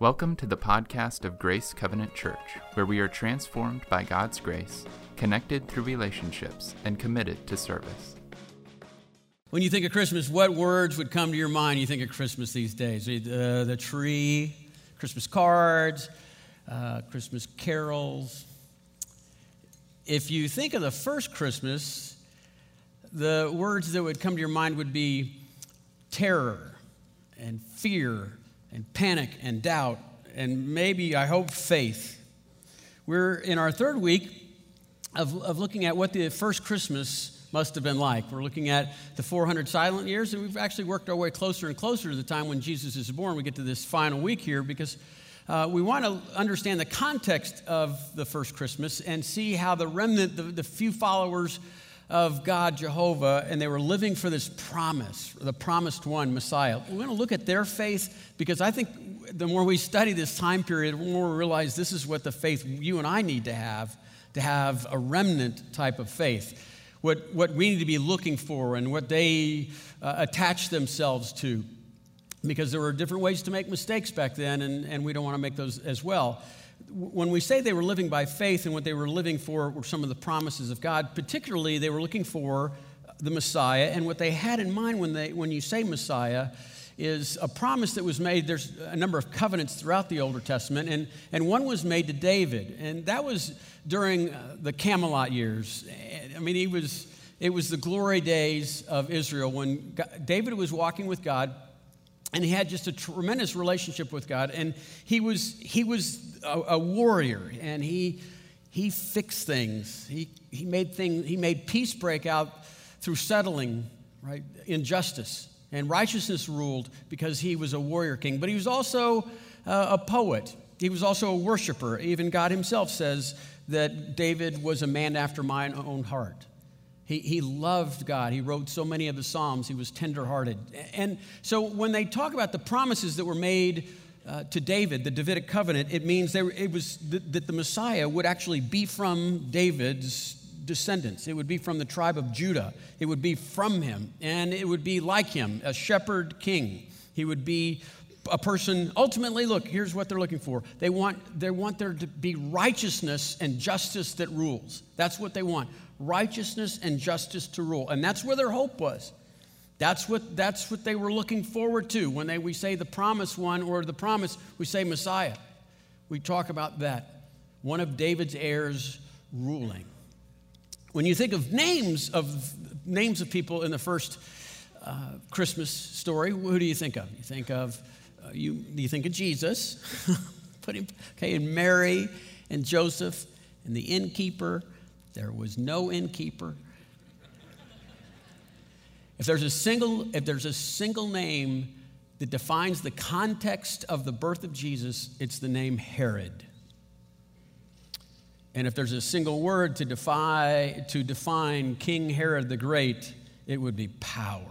Welcome to the podcast of Grace Covenant Church, where we are transformed by God's grace, connected through relationships, and committed to service. When you think of Christmas, what words would come to your mind? You think of Christmas these days? Uh, the tree, Christmas cards, uh, Christmas carols. If you think of the first Christmas, the words that would come to your mind would be terror and fear and panic and doubt and maybe, I hope, faith. We're in our third week of, of looking at what the first Christmas must have been like. We're looking at the 400 silent years, and we've actually worked our way closer and closer to the time when Jesus is born. We get to this final week here because uh, we want to understand the context of the first Christmas and see how the remnant, the, the few followers of God, Jehovah, and they were living for this promise, the promised one, Messiah. We're going to look at their faith because I think the more we study this time period, the more we realize this is what the faith you and I need to have to have a remnant type of faith. What, what we need to be looking for and what they uh, attach themselves to. Because there were different ways to make mistakes back then, and, and we don't want to make those as well when we say they were living by faith and what they were living for were some of the promises of God, particularly they were looking for the Messiah. And what they had in mind when, they, when you say Messiah is a promise that was made. There's a number of covenants throughout the Older Testament, and, and one was made to David. And that was during uh, the Camelot years. I mean, he was, it was the glory days of Israel when God, David was walking with God and he had just a tremendous relationship with God. And he was, he was a, a, warrior, and he, he fixed things. He, he, made things. he made peace break out through settling right, injustice. And righteousness ruled because he was a warrior king. But he was also uh, a poet. He was also a worshiper. Even God himself says that David was a man after my own heart. He, he loved God. He wrote so many of the Psalms. He was tenderhearted. And so when they talk about the promises that were made uh, to David, the Davidic covenant, it means it was th- that the Messiah would actually be from David's descendants. It would be from the tribe of Judah. It would be from him, and it would be like him, a shepherd king. He would be a person ultimately look here's what they're looking for they want they want there to be righteousness and justice that rules that's what they want righteousness and justice to rule. And that's where their hope was. That's what, that's what they were looking forward to. When they, we say the promised one or the promise, we say Messiah. We talk about that. One of David's heirs ruling. When you think of names of names of people in the first uh, Christmas story, who do you think of? You think of uh, you, you think of Jesus, put him okay, and Mary and Joseph and the innkeeper there was no innkeeper. If there's a single, if there's a single name that defines the context of the birth of Jesus, it's the name Herod. And if there's a single word to, defy, to define King Herod the Great, it would be power.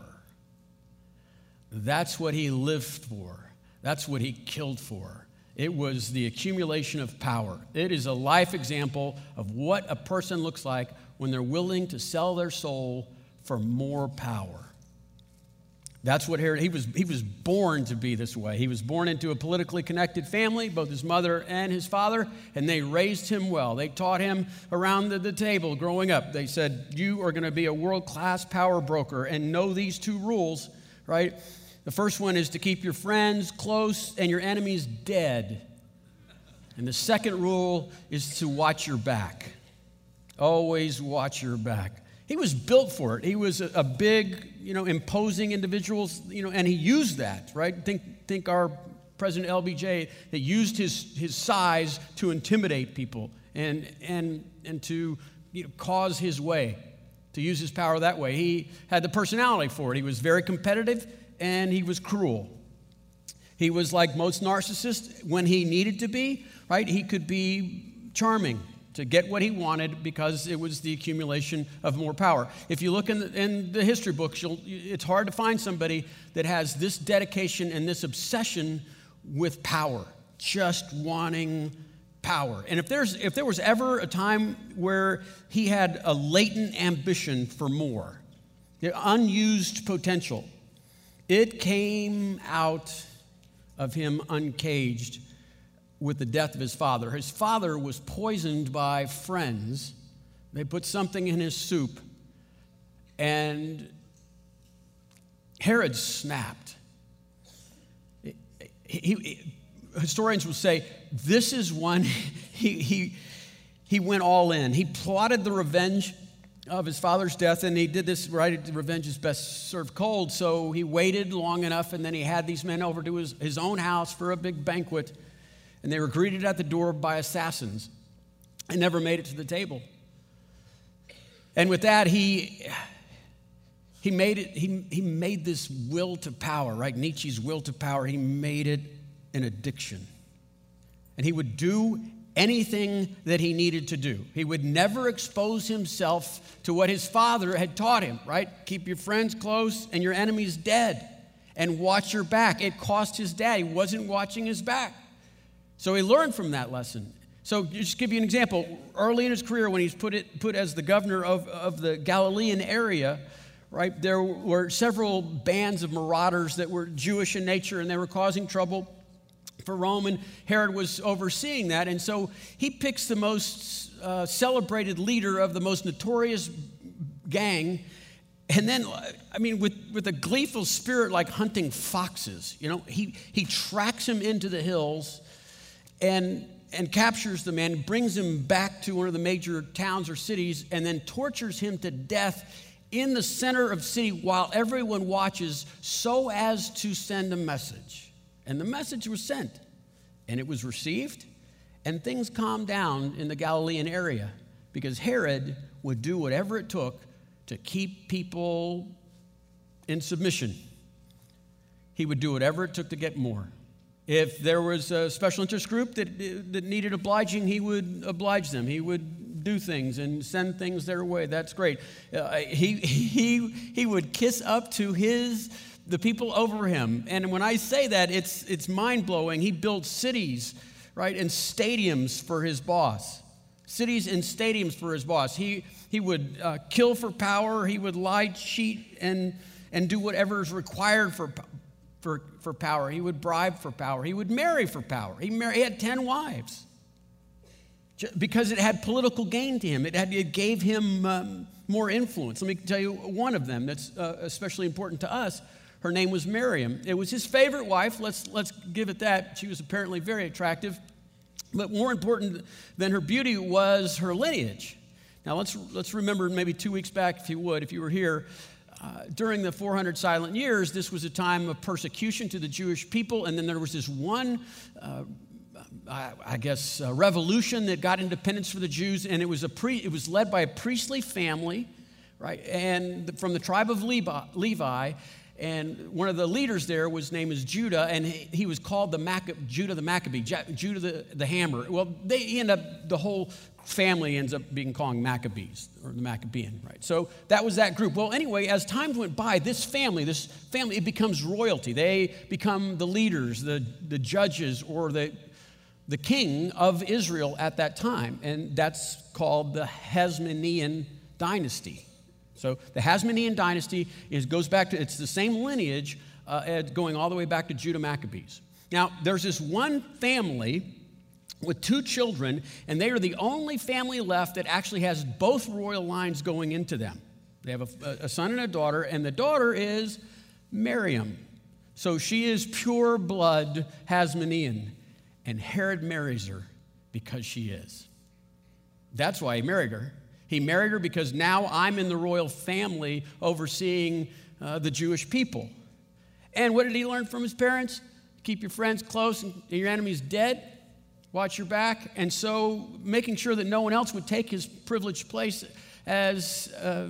That's what he lived for. That's what he killed for. It was the accumulation of power. It is a life example of what a person looks like when they're willing to sell their soul for more power. That's what Herod, he was, he was born to be this way. He was born into a politically connected family, both his mother and his father, and they raised him well. They taught him around the, the table growing up. They said, You are going to be a world class power broker and know these two rules, right? The first one is to keep your friends close and your enemies dead. And the second rule is to watch your back. Always watch your back. He was built for it. He was a, a big, you know, imposing individual, you know, and he used that, right? Think, think our President LBJ that used his, his size to intimidate people and, and, and to you know, cause his way, to use his power that way. He had the personality for it. He was very competitive and he was cruel. He was like most narcissists when he needed to be, right? He could be charming to get what he wanted because it was the accumulation of more power. If you look in the, in the history books, it's hard to find somebody that has this dedication and this obsession with power, just wanting power. And if, there's, if there was ever a time where he had a latent ambition for more, unused potential, it came out of him uncaged with the death of his father. His father was poisoned by friends. They put something in his soup, and Herod snapped. He, he, historians will say this is one he, he, he went all in. He plotted the revenge of his father's death, and he did this right. Revenge is best served cold. So he waited long enough, and then he had these men over to his, his own house for a big banquet, and they were greeted at the door by assassins and never made it to the table. And with that, he he made it, he, he made this will to power, right? Nietzsche's will to power, he made it an addiction. And he would do anything that he needed to do. He would never expose himself to what his father had taught him, right? Keep your friends close and your enemies dead and watch your back. It cost his dad. He wasn't watching his back. So he learned from that lesson. So just give you an example. Early in his career, when he's put, it, put as the governor of, of the Galilean area, right, there were several bands of marauders that were Jewish in nature and they were causing trouble for Rome, and Herod was overseeing that. And so he picks the most uh, celebrated leader of the most notorious gang. And then, I mean, with, with a gleeful spirit like hunting foxes, you know, he, he tracks him into the hills and, and captures the man, brings him back to one of the major towns or cities, and then tortures him to death in the center of city while everyone watches so as to send a message. And the message was sent, and it was received, and things calmed down in the Galilean area because Herod would do whatever it took to keep people in submission. He would do whatever it took to get more. If there was a special interest group that, that needed obliging, he would oblige them. He would do things and send things their way. That's great. Uh, he, he, he would kiss up to his the people over him. And when I say that, it's, it's mind blowing. He built cities, right, and stadiums for his boss. Cities and stadiums for his boss. He, he would uh, kill for power, he would lie, cheat, and, and do whatever is required for, for, for power. He would bribe for power. He would marry for power. He, married, he had 10 wives because it had political gain to him. It, had, it gave him um, more influence. Let me tell you one of them that's uh, especially important to us. Her name was Miriam. It was his favorite wife. Let's, let's give it that. She was apparently very attractive. But more important than her beauty was her lineage. Now, let's, let's remember maybe two weeks back, if you would, if you were here, uh, during the 400 silent years, this was a time of persecution to the Jewish people. And then there was this one, uh, I, guess, revolution that got independence for the Jews. And it was, a pre, it was led by a priestly family, right? And from the tribe of Levi. Levi and one of the leaders there was name is Judah, and he, was called the Mac- Judah the Maccabee, Judah the, the Hammer. Well, they end up the whole family ends up being called Maccabees or the Maccabean, right? So that was that group. Well, anyway, as time went by, this family, this family, it becomes royalty. They become the leaders, the, the judges, or the, the king of Israel at that time. And that's called the Hasmonean dynasty. So the Hasmonean dynasty is, goes back to, it's the same lineage uh, going all the way back to Judah Maccabees. Now, there's this one family with two children, and they are the only family left that actually has both royal lines going into them. They have a, a son and a daughter, and the daughter is Miriam. So she is pure blood Hasmonean, and Herod marries her because she is. That's why he married her. He married her because now I'm in the royal family overseeing uh, the Jewish people. And what did he learn from his parents? Keep your friends close and your enemies dead. Watch your back. And so, making sure that no one else would take his privileged place as uh,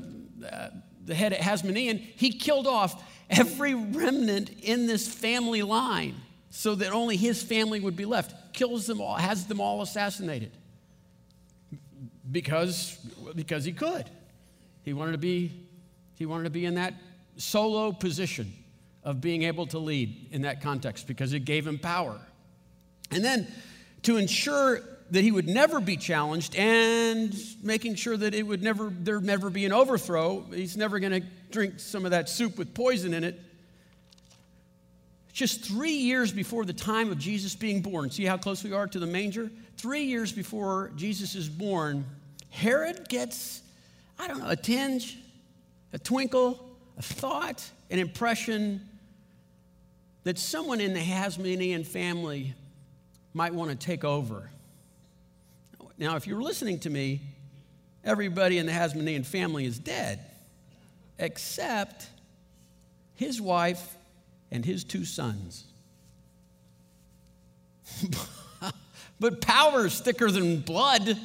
uh, the head at Hasmonean, he killed off every remnant in this family line so that only his family would be left. Kills them all, has them all assassinated because, because he could. He wanted to be, he wanted to be in that solo position of being able to lead in that context because it gave him power. And then to ensure that he would never be challenged and making sure that it would never there'd never be an overthrow, he's never going to drink some of that soup with poison in it. just three years before the time of Jesus being born, see how close we are to the manger? Three years before Jesus is born, Herod gets, I don't know, a tinge, a twinkle, a thought, an impression that someone in the Hasmonean family might want to take over. Now, if you're listening to me, everybody in the Hasmonean family is dead, except his wife and his two sons. but power is thicker than blood,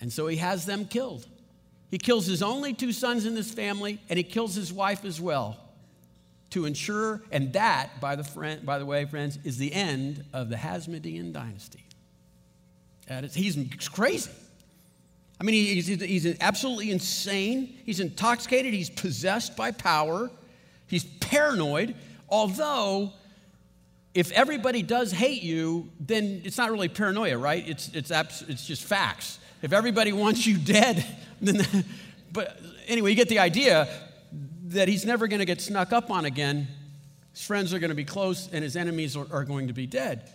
and so he has them killed. He kills his only two sons in this family, and he kills his wife as well to ensure, and that, by the, friend, by the way, friends, is the end of the Hasmonean dynasty. he's crazy. I mean, he's, he's absolutely insane. He's intoxicated. He's possessed by power. He's paranoid. Although, if everybody does hate you, then it's not really paranoia, right? It's, it's, abs- it's just facts. If everybody wants you dead, then. but anyway, you get the idea that he's never going to get snuck up on again. His friends are going to be close, and his enemies are, are going to be dead.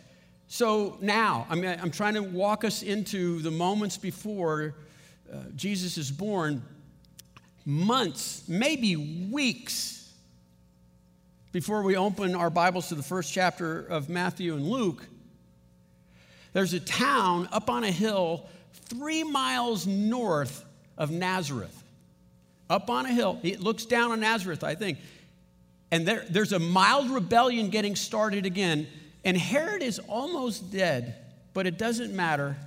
So now, I mean, I'm trying to walk us into the moments before uh, Jesus is born, months, maybe weeks before we open our Bibles to the first chapter of Matthew and Luke. There's a town up on a hill three miles north of Nazareth up on a hill. He looks down on Nazareth, I think. And there, there's a mild rebellion getting started again. And Herod is almost dead, but it doesn't matter.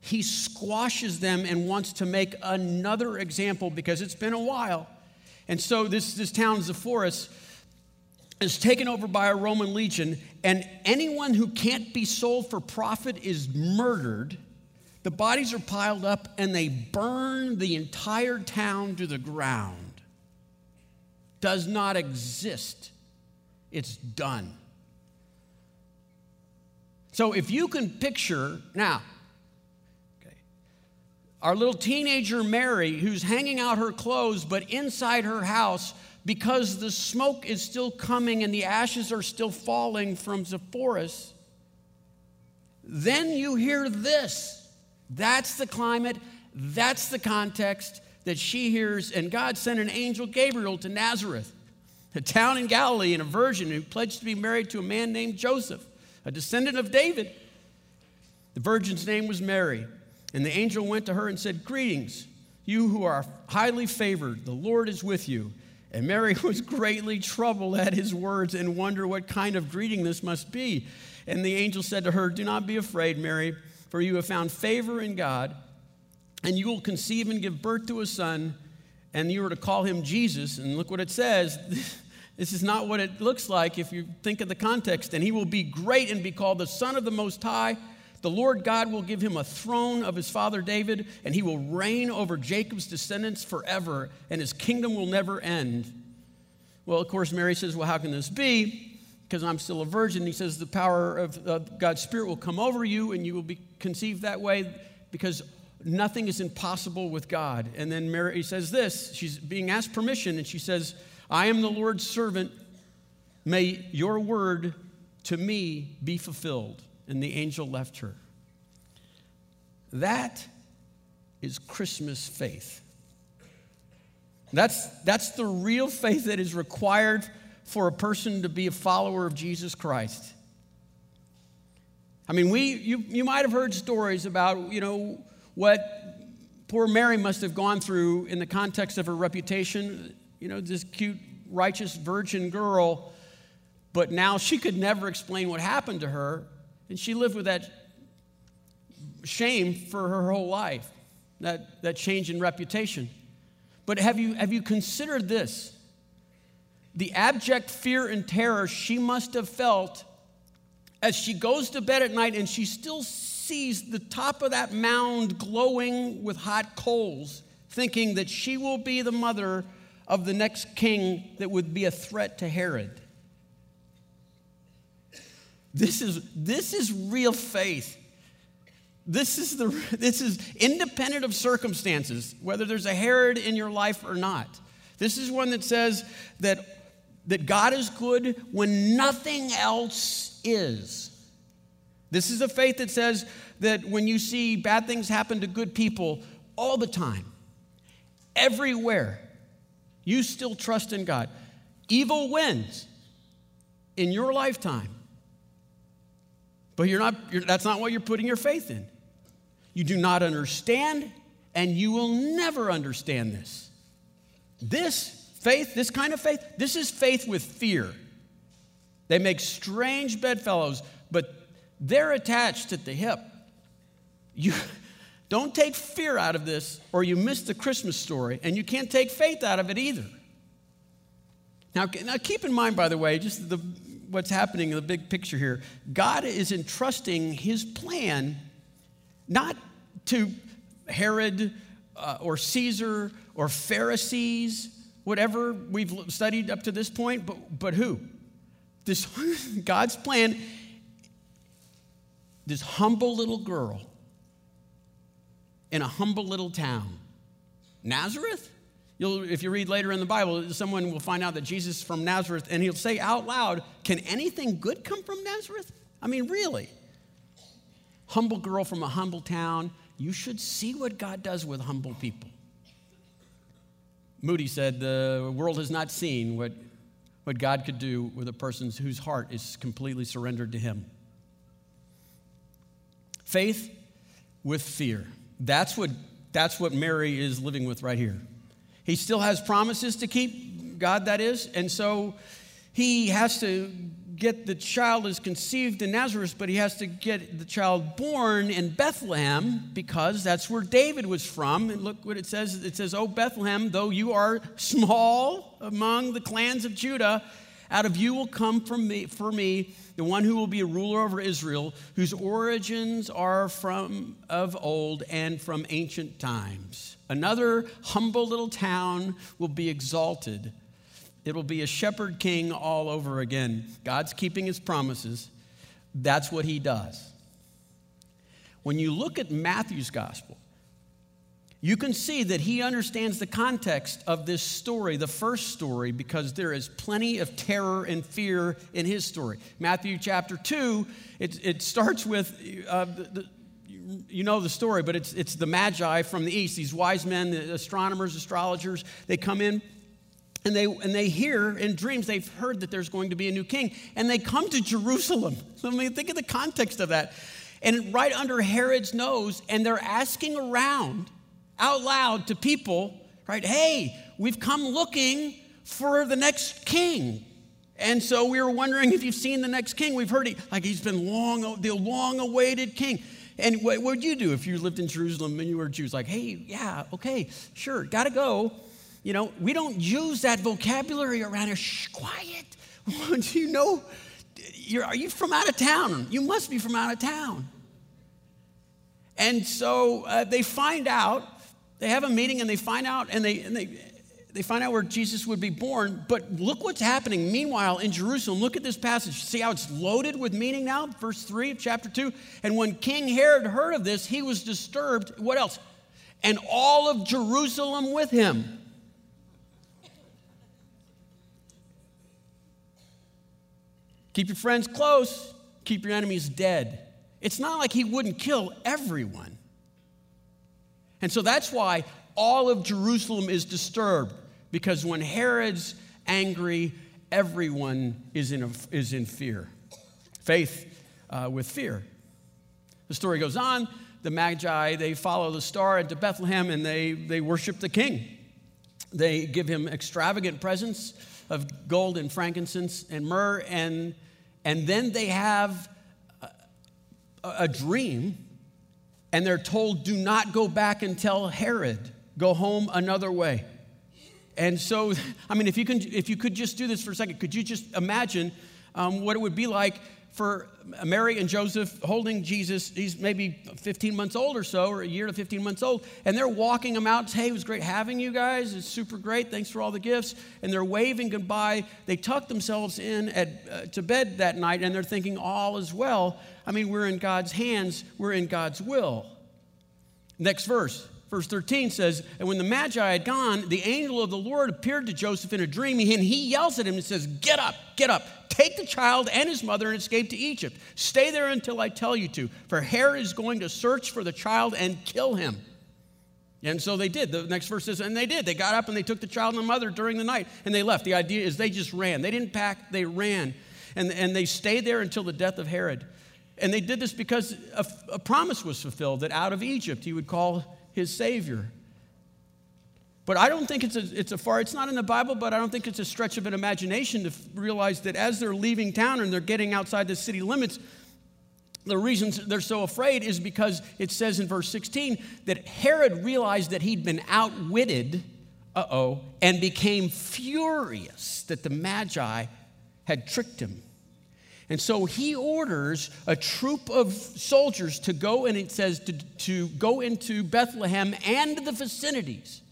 He squashes them and wants to make another example because it's been a while. And so this, this town, Sepphoris, is taken over by a Roman legion, and anyone who can't be sold for profit is murdered. The bodies are piled up and they burn the entire town to the ground. Does not exist. It's done. So if you can picture, now, our little teenager Mary, who's hanging out her clothes, but inside her house, because the smoke is still coming and the ashes are still falling from Sepphoris, then you hear this. That's the climate, that's the context that she hears. And God sent an angel, Gabriel, to Nazareth, a town in Galilee, and a virgin who pledged to be married to a man named Joseph, a descendant of David. The virgin's name was Mary. And the angel went to her and said, Greetings, you who are highly favored, the Lord is with you. And Mary was greatly troubled at his words and wondered what kind of greeting this must be. And the angel said to her, Do not be afraid, Mary for you have found favor in God, and you will conceive and give birth to a son, and you are to call him Jesus. And look what it says. This is not what it looks like if you think of the context. And he will be great and be called the Son of the Most High. The Lord God will give him a throne of his father David, and he will reign over Jacob's descendants forever, and his kingdom will never end. Well, of course, Mary says, Well, how can this be? Because I'm still a virgin. He says the power of, of God's Spirit will come over you and you will be conceived that way because nothing is impossible with God. And then Mary says this she's being asked permission and she says, I am the Lord's servant. May your word to me be fulfilled. And the angel left her. That is Christmas faith. That's, that's the real faith that is required for a person to be a follower of Jesus Christ. I mean, we, you, you might have heard stories about, you know, what poor Mary must have gone through in the context of her reputation. You know, this cute, righteous virgin girl, but now she could never explain what happened to her, and she lived with that shame for her whole life, that, that change in reputation. But have you, have you considered this? The abject fear and terror she must have felt as she goes to bed at night and she still sees the top of that mound glowing with hot coals, thinking that she will be the mother of the next king that would be a threat to Herod. This is, this is real faith. This is, the, this is independent of circumstances, whether there's a Herod in your life or not. This is one that says that that God is good when nothing else is. This is a faith that says that when you see bad things happen to good people all the time, everywhere, you still trust in God. Evil wins in your lifetime. But you're not, you're, that's not what you're putting your faith in. You do not understand, and you will never understand this. This faith, this kind of faith, this is faith with fear. They make strange bedfellows, but they're attached at the hip. You don't take fear out of this, or you miss the Christmas story, and you can't take faith out of it either. Now, now keep in mind, by the way, just the, what's happening in the big picture here. God is entrusting his plan not to Herod uh, or Caesar or Pharisees, whatever we've studied up to this point, but, but who? This God's plan, this humble little girl in a humble little town. Nazareth? You'll, if you read later in the Bible, someone will find out that Jesus is from Nazareth, and he'll say out loud, Can anything good come from Nazareth? I mean, really? Humble girl from a humble town. You should see what God does with humble people. Moody said, The world has not seen what, what God could do with a person whose heart is completely surrendered to Him. Faith with fear. That's what, that's what Mary is living with right here. He still has promises to keep, God that is, and so he has to get the child is conceived in Nazareth, but he has to get the child born in Bethlehem because that's where David was from. And look what it says it says, Oh, Bethlehem, though you are small among the clans of Judah, out of you will come from me, for me the one who will be a ruler over Israel, whose origins are from of old and from ancient times. Another humble little town will be exalted. It'll be a shepherd king all over again. God's keeping his promises. That's what he does. When you look at Matthew's gospel, you can see that he understands the context of this story, the first story, because there is plenty of terror and fear in his story. Matthew chapter 2, it, it starts with uh, the, you know the story, but it's, it's the Magi from the east, these wise men, the astronomers, astrologers. They come in and they, and they hear in dreams, they've heard that there's going to be a new king, and they come to Jerusalem. So, I mean, think of the context of that. And right under Herod's nose, and they're asking around out loud to people, right? Hey, we've come looking for the next king. And so we were wondering if you've seen the next king. We've heard he, like he's been long, the long awaited king. And what would you do if you lived in Jerusalem and you were Jews? Like, hey, yeah, okay, sure, gotta go. You know, we don't use that vocabulary around here. Shh, quiet. do you know? You're, are you from out of town? You must be from out of town. And so uh, they find out they have a meeting and they find out and they, and they, they find out where Jesus would be born. But look what's happening meanwhile in Jerusalem. Look at this passage. See how it's loaded with meaning now? Verse 3 of chapter 2. And when King Herod heard of this, he was disturbed. What else? And all of Jerusalem with him. Keep your friends close, keep your enemies dead. It's not like he wouldn't kill everyone. And so that's why all of Jerusalem is disturbed, because when Herod's angry, everyone is in, a, is in fear. Faith uh, with fear. The story goes on. The Magi, they follow the star into Bethlehem and they, they worship the king. They give him extravagant presents of gold and frankincense and myrrh, and, and then they have a, a dream and they're told, do not go back and tell Herod, go home another way. And so, I mean, if you, can, if you could just do this for a second, could you just imagine um, what it would be like for Mary and Joseph holding Jesus? He's maybe 15 months old or so, or a year to 15 months old, and they're walking him out. Hey, it was great having you guys. It's super great. Thanks for all the gifts. And they're waving goodbye. They tuck themselves in at, uh, to bed that night, and they're thinking all is well. I mean, we're in God's hands, we're in God's will. Next verse, Verse 13 says, And when the Magi had gone, the angel of the Lord appeared to Joseph in a dream, and he yells at him and says, Get up, get up, take the child and his mother and escape to Egypt. Stay there until I tell you to, for Herod is going to search for the child and kill him. And so they did. The next verse says, and they did. They got up and they took the child and the mother during the night and they left. The idea is they just ran. They didn't pack, they ran. And, and they stayed there until the death of Herod. And they did this because a, a promise was fulfilled that out of Egypt he would call his Savior. But I don't think it's a, it's a far, it's not in the Bible, but I don't think it's a stretch of an imagination to realize that as they're leaving town and they're getting outside the city limits, the reason they're so afraid is because it says in verse 16 that Herod realized that he'd been outwitted, uh oh, and became furious that the Magi had tricked him. And so he orders a troop of soldiers to go, and it says to, to go into Bethlehem and the vicinities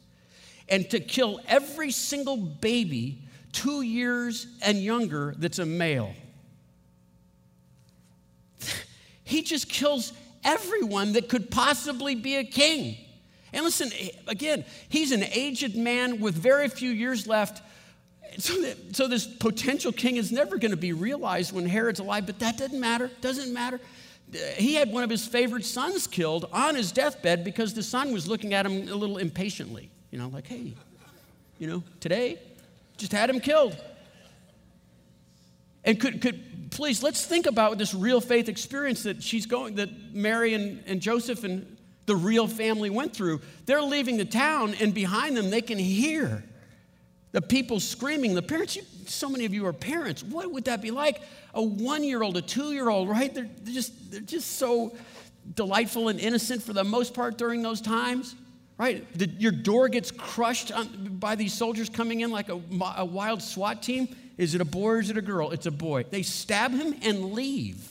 and to kill every single baby two years and younger that's a male. he just kills everyone that could possibly be a king. And listen, again, he's an aged man with very few years left so, that, so this potential king is never going to be realized when Herod's alive, but that doesn't matter. Doesn't matter. He had one of his favorite sons killed on his deathbed because the son was looking at him a little impatiently. You know, like, hey, you know, today, just had him killed. And could, could please, let's think about this real faith experience that she's going, that Mary and, and Joseph and the real family went through. They're leaving the town, and behind them, they can hear the people screaming, the parents, you, so many of you are parents. What would that be like? A one year old, a two year old, right? They're, they're, just, they're just so delightful and innocent for the most part during those times, right? The, your door gets crushed on, by these soldiers coming in like a, a wild SWAT team. Is it a boy or is it a girl? It's a boy. They stab him and leave.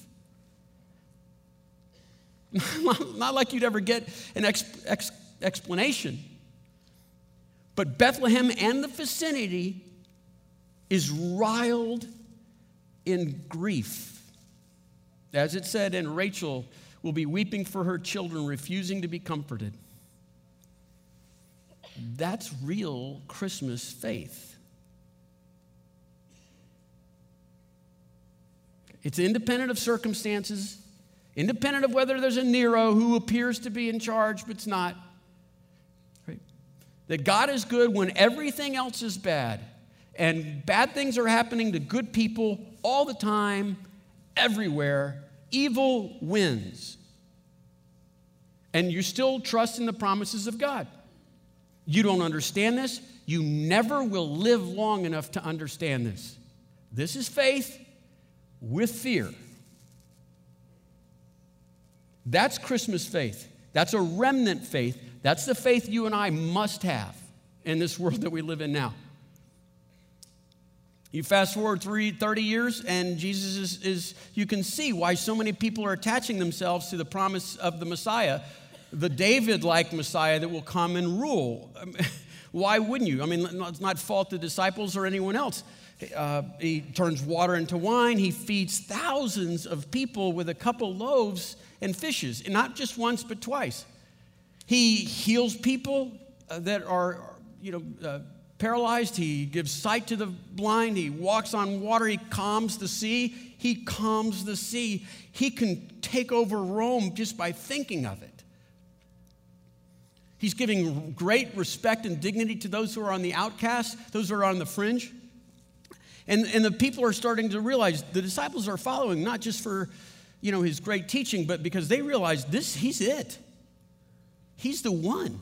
Not like you'd ever get an ex, ex, explanation. But Bethlehem and the vicinity is riled in grief. As it said, and Rachel will be weeping for her children, refusing to be comforted. That's real Christmas faith. It's independent of circumstances, independent of whether there's a Nero who appears to be in charge but's not. That God is good when everything else is bad. And bad things are happening to good people all the time, everywhere. Evil wins. And you still trust in the promises of God. You don't understand this. You never will live long enough to understand this. This is faith with fear. That's Christmas faith. That's a remnant faith that's the faith you and I must have in this world that we live in now. You fast forward three, 30 years, and Jesus is, is, you can see why so many people are attaching themselves to the promise of the Messiah, the David like Messiah that will come and rule. why wouldn't you? I mean, let's not fault the disciples or anyone else. Uh, he turns water into wine, he feeds thousands of people with a couple loaves and fishes, and not just once, but twice. He heals people uh, that are, you know, uh, paralyzed. He gives sight to the blind. He walks on water. He calms the sea. He calms the sea. He can take over Rome just by thinking of it. He's giving great respect and dignity to those who are on the outcast, those who are on the fringe. And, and the people are starting to realize the disciples are following not just for you know his great teaching, but because they realize this, he's it. He's the one.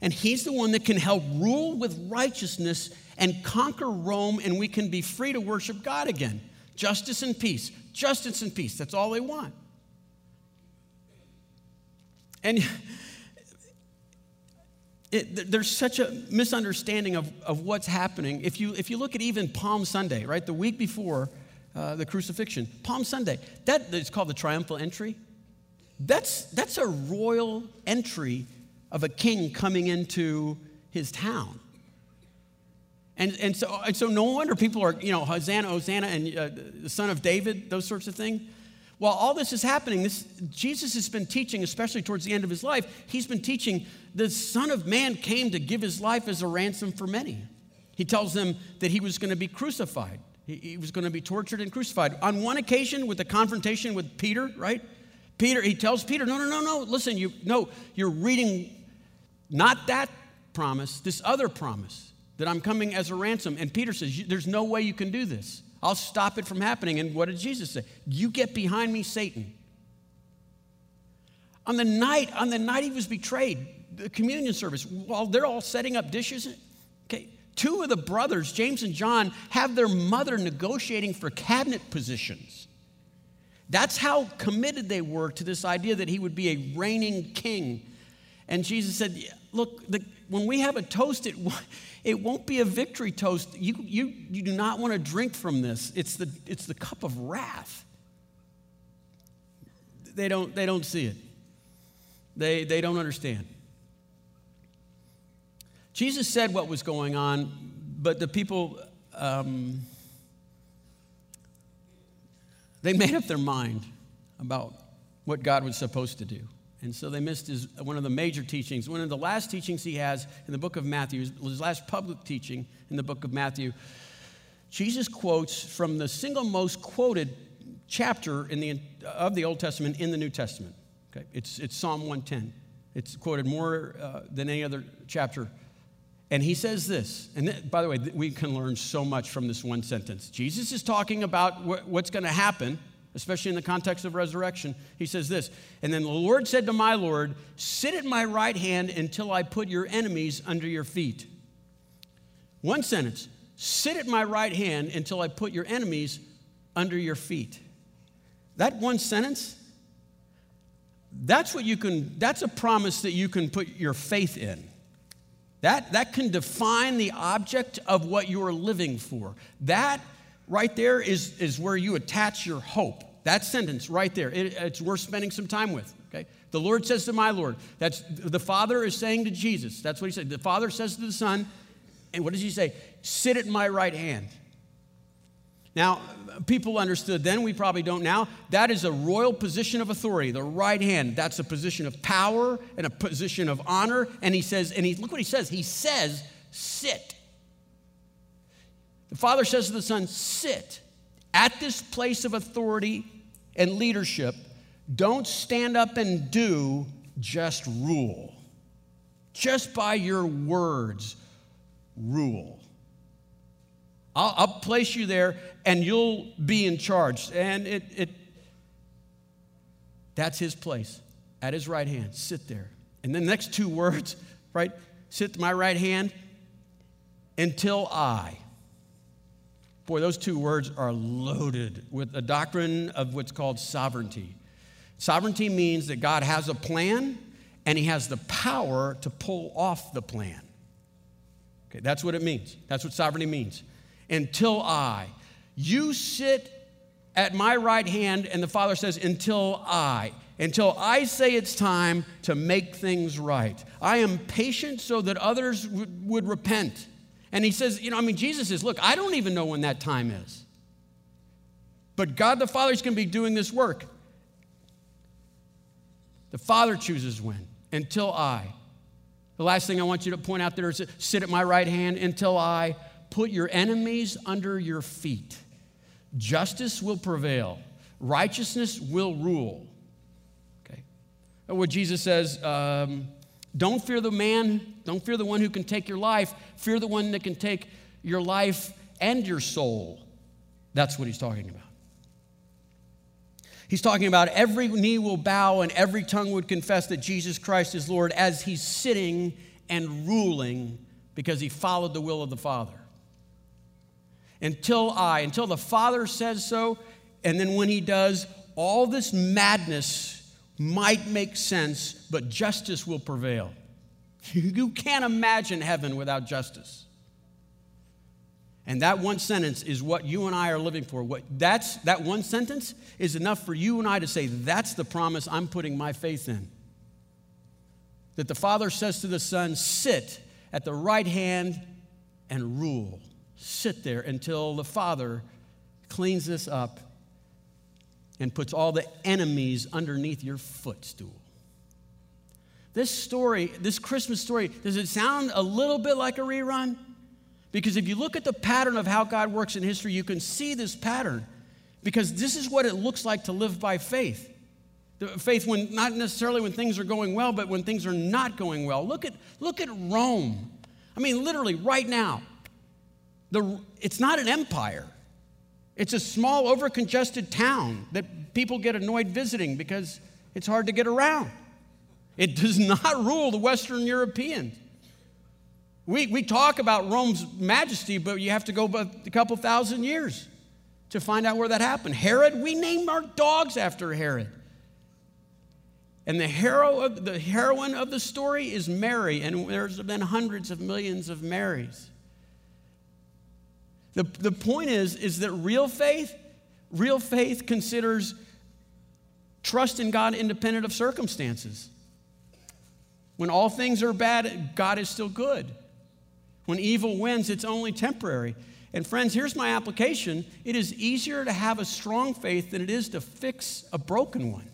And He's the one that can help rule with righteousness and conquer Rome, and we can be free to worship God again. Justice and peace. Justice and peace. That's all they want. And it, there's such a misunderstanding of, of what's happening. If you, if you look at even Palm Sunday, right, the week before uh, the crucifixion, Palm Sunday, that is called the triumphal entry. That's, that's a royal entry of a king coming into his town. And, and, so, and so no wonder people are, you know, Hosanna, Hosanna, and uh, the son of David, those sorts of things. While all this is happening, this, Jesus has been teaching, especially towards the end of his life, he's been teaching the Son of Man came to give his life as a ransom for many. He tells them that he was going to be crucified. He, he was going to be tortured and crucified. On one occasion, with the confrontation with Peter, right? Peter, he tells Peter, no, no, no, no, listen, you, no, you're reading not that promise, this other promise that I'm coming as a ransom. And Peter says, there's no way you can do this. I'll stop it from happening. And what did Jesus say? You get behind me, Satan. On the night, on the night he was betrayed, the communion service, while they're all setting up dishes, okay, two of the brothers, James and John, have their mother negotiating for cabinet positions. That's how committed they were to this idea that he would be a reigning king. And Jesus said, Look, the, when we have a toast, it, it won't be a victory toast. You, you, you do not want to drink from this. It's the, it's the cup of wrath. They don't, they don't see it, they, they don't understand. Jesus said what was going on, but the people, um, they made up their mind about what God was supposed to do. And so they missed his, one of the major teachings. One of the last teachings he has in the book of Matthew, his last public teaching in the book of Matthew, Jesus quotes from the single most quoted chapter in the, of the Old Testament in the New Testament. Okay? It's, it's Psalm 110. It's quoted more uh, than any other chapter and he says this, and th- by the way, th- we can learn so much from this one sentence. Jesus is talking about wh- what's going to happen, especially in the context of resurrection. He says this, and then the Lord said to my Lord, Sit at my right hand until I put your enemies under your feet. One sentence, sit at my right hand until I put your enemies under your feet. That one sentence, that's what you can, that's a promise that you can put your faith in. That, that can define the object of what you're living for. That right there is, is where you attach your hope. That sentence right there, it, it's worth spending some time with. Okay? The Lord says to my Lord, that's the Father is saying to Jesus. That's what he said. The Father says to the Son, and what does he say? Sit at my right hand. Now, people understood then, we probably don't now. That is a royal position of authority, the right hand. That's a position of power and a position of honor. And he says, and he, look what he says. He says, sit. The Father says to the Son, sit at this place of authority and leadership. Don't stand up and do, just rule. Just by your words, rule. I'll, I'll, place you there and you'll be in charge. And it, it, that's his place at his right hand. Sit there. And the next two words, right? Sit to my right hand until I. Boy, those two words are loaded with a doctrine of what's called sovereignty. Sovereignty means that God has a plan and he has the power to pull off the plan. Okay, that's what it means. That's what sovereignty means until I. You sit at my right hand, and the Father says, until I. Until I say it's time to make things right. I am patient so that others would repent. And he says, you know, I mean, Jesus says, look, I don't even know when that time is. But God the Father is going to be doing this work. The Father chooses when, until I. The last thing I want you to point out there is sit at my right hand until I put your enemies under your feet. Justice will prevail, righteousness will rule. Okay? What Jesus says, um, don't fear the man, don't fear the one who can take your life, fear the one that can take your life and your soul. That's what he's talking about. He's talking about every knee will bow and every tongue would confess that Jesus Christ is Lord as he's sitting and ruling because he followed the will of the Father until I, until the Father says so, and then when He does, all this madness might make sense, but justice will prevail. You can't imagine heaven without justice. And that one sentence is what you and I are living for. What, that's, that one sentence is enough for you and I to say, that's the promise I'm putting my faith in. That the Father says to the Son, sit at the right hand and rule sit there until the Father cleans this up and puts all the enemies underneath your footstool. This story, this Christmas story, does it sound a little bit like a rerun? Because if you look at the pattern of how God works in history, you can see this pattern. Because this is what it looks like to live by faith. The faith when not necessarily when things are going well, but when things are not going well. Look at look at Rome. I mean, literally right now. The, it's not an empire. It's a small, overcongested town that people get annoyed visiting because it's hard to get around. It does not rule the Western Europeans. We, we talk about Rome's majesty, but you have to go a couple thousand years to find out where that happened. Herod, we name our dogs after Herod. And the, hero of, the heroine of the story is Mary, and there's been hundreds of millions of Marys. The, the point is, is that real faith, real faith considers trust in God independent of circumstances. When all things are bad, God is still good. When evil wins, it's only temporary. And friends, here's my application it is easier to have a strong faith than it is to fix a broken one.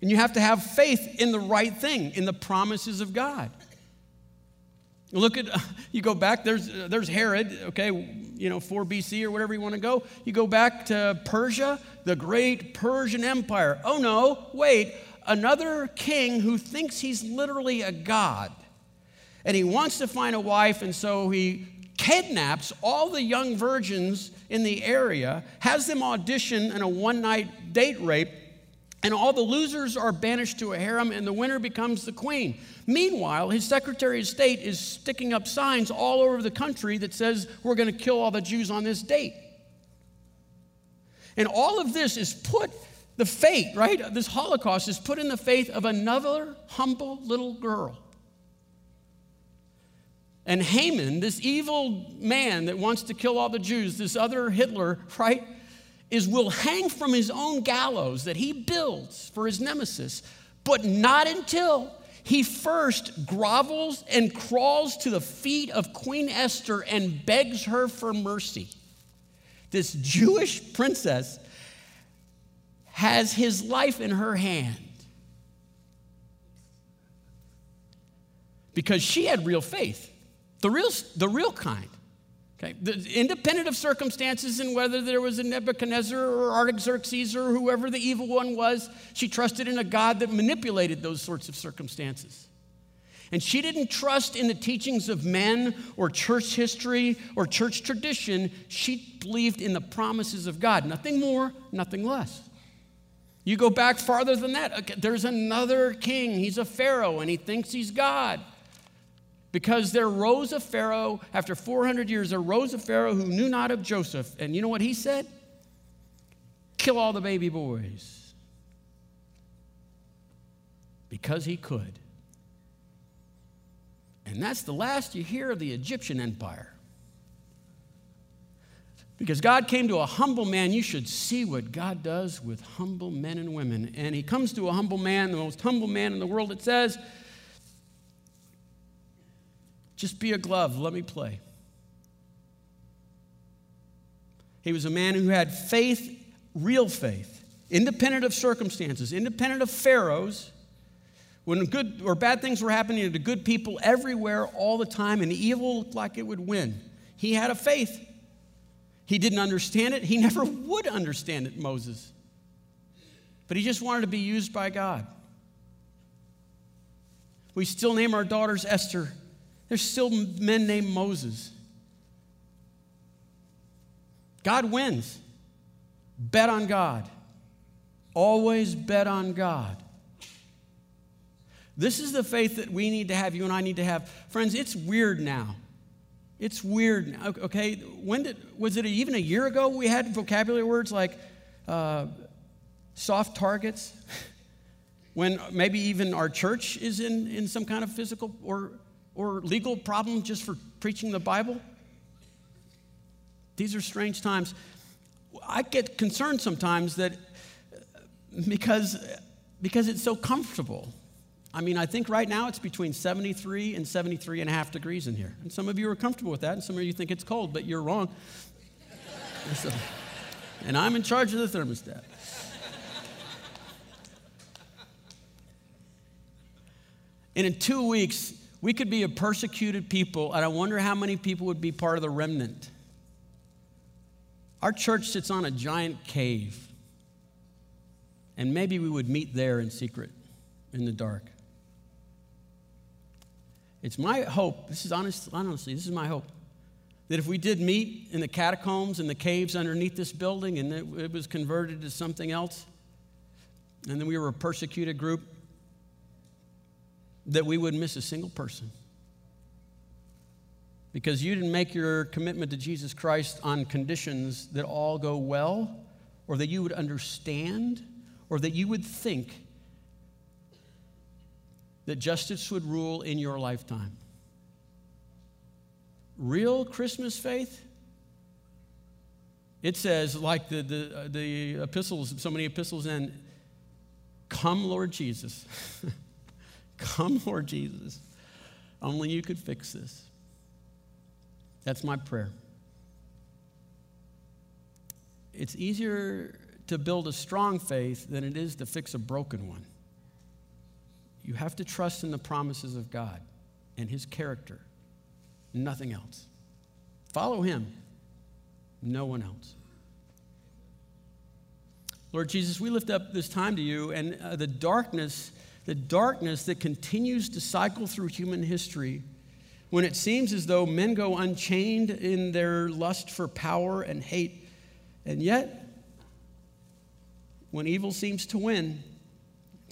And you have to have faith in the right thing, in the promises of God. Look at, you go back, there's, there's Herod, okay, you know, 4 BC or whatever you want to go. You go back to Persia, the great Persian Empire. Oh no, wait, another king who thinks he's literally a god. And he wants to find a wife, and so he kidnaps all the young virgins in the area, has them audition in a one night date rape, and all the losers are banished to a harem, and the winner becomes the queen. Meanwhile, his Secretary of State is sticking up signs all over the country that says, We're going to kill all the Jews on this date. And all of this is put the fate, right? This Holocaust is put in the faith of another humble little girl. And Haman, this evil man that wants to kill all the Jews, this other Hitler, right, is will hang from his own gallows that he builds for his nemesis, but not until he first grovels and crawls to the feet of Queen Esther and begs her for mercy. This Jewish princess has his life in her hand. Because she had real faith, the real, the real kind. Okay? The, independent of circumstances and whether there was a Nebuchadnezzar or Artaxerxes or whoever the evil one was, she trusted in a God that manipulated those sorts of circumstances. And she didn't trust in the teachings of men or church history or church tradition. She believed in the promises of God. Nothing more, nothing less. You go back farther than that. There's another king. He's a Pharaoh and he thinks he's God. Because there rose a Pharaoh, after 400 years, there rose a Pharaoh who knew not of Joseph. And you know what he said? Kill all the baby boys. Because he could. And that's the last you hear of the Egyptian empire. Because God came to a humble man, you should see what God does with humble men and women. And He comes to a humble man, the most humble man in the world, it says, just be a glove, let me play. He was a man who had faith, real faith, independent of circumstances, independent of pharaohs. When good or bad things were happening to good people everywhere all the time, and evil looked like it would win, he had a faith. He didn't understand it. He never would understand it, Moses. But he just wanted to be used by God. We still name our daughters Esther. There's still men named Moses. God wins. Bet on God. Always bet on God. This is the faith that we need to have, you and I need to have. Friends, it's weird now. It's weird. now, Okay, when did was it even a year ago we had vocabulary words like uh, soft targets? when maybe even our church is in, in some kind of physical or, or legal problem just for preaching the Bible? These are strange times. I get concerned sometimes that because, because it's so comfortable I mean, I think right now it's between 73 and 73 and a half degrees in here. And some of you are comfortable with that, and some of you think it's cold, but you're wrong. and I'm in charge of the thermostat. and in two weeks, we could be a persecuted people, and I wonder how many people would be part of the remnant. Our church sits on a giant cave, and maybe we would meet there in secret, in the dark. It's my hope, this is honest, honestly, this is my hope, that if we did meet in the catacombs and the caves underneath this building and it, it was converted to something else, and then we were a persecuted group, that we wouldn't miss a single person. Because you didn't make your commitment to Jesus Christ on conditions that all go well, or that you would understand, or that you would think that justice would rule in your lifetime. Real Christmas faith, it says, like the, the, uh, the epistles, so many epistles in, come, Lord Jesus. come, Lord Jesus. Only you could fix this. That's my prayer. It's easier to build a strong faith than it is to fix a broken one. You have to trust in the promises of God and His character, nothing else. Follow Him, no one else. Lord Jesus, we lift up this time to you and uh, the darkness, the darkness that continues to cycle through human history when it seems as though men go unchained in their lust for power and hate. And yet, when evil seems to win,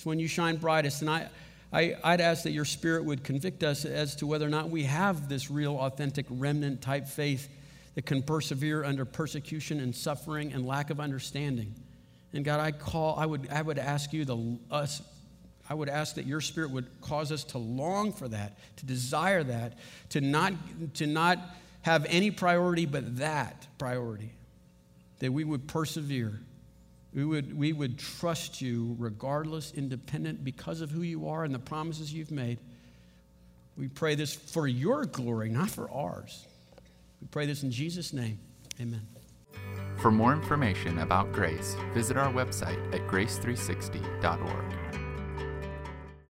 it's when you shine brightest. And I, I, would ask that your spirit would convict us as to whether or not we have this real, authentic, remnant type faith that can persevere under persecution and suffering and lack of understanding. And God, I call, I would, I would ask you, the, us, I would ask that your spirit would cause us to long for that, to desire that, to not, to not have any priority but that priority, that we would persevere we would, we would trust you regardless, independent, because of who you are and the promises you've made. We pray this for your glory, not for ours. We pray this in Jesus' name. Amen. For more information about Grace, visit our website at grace360.org.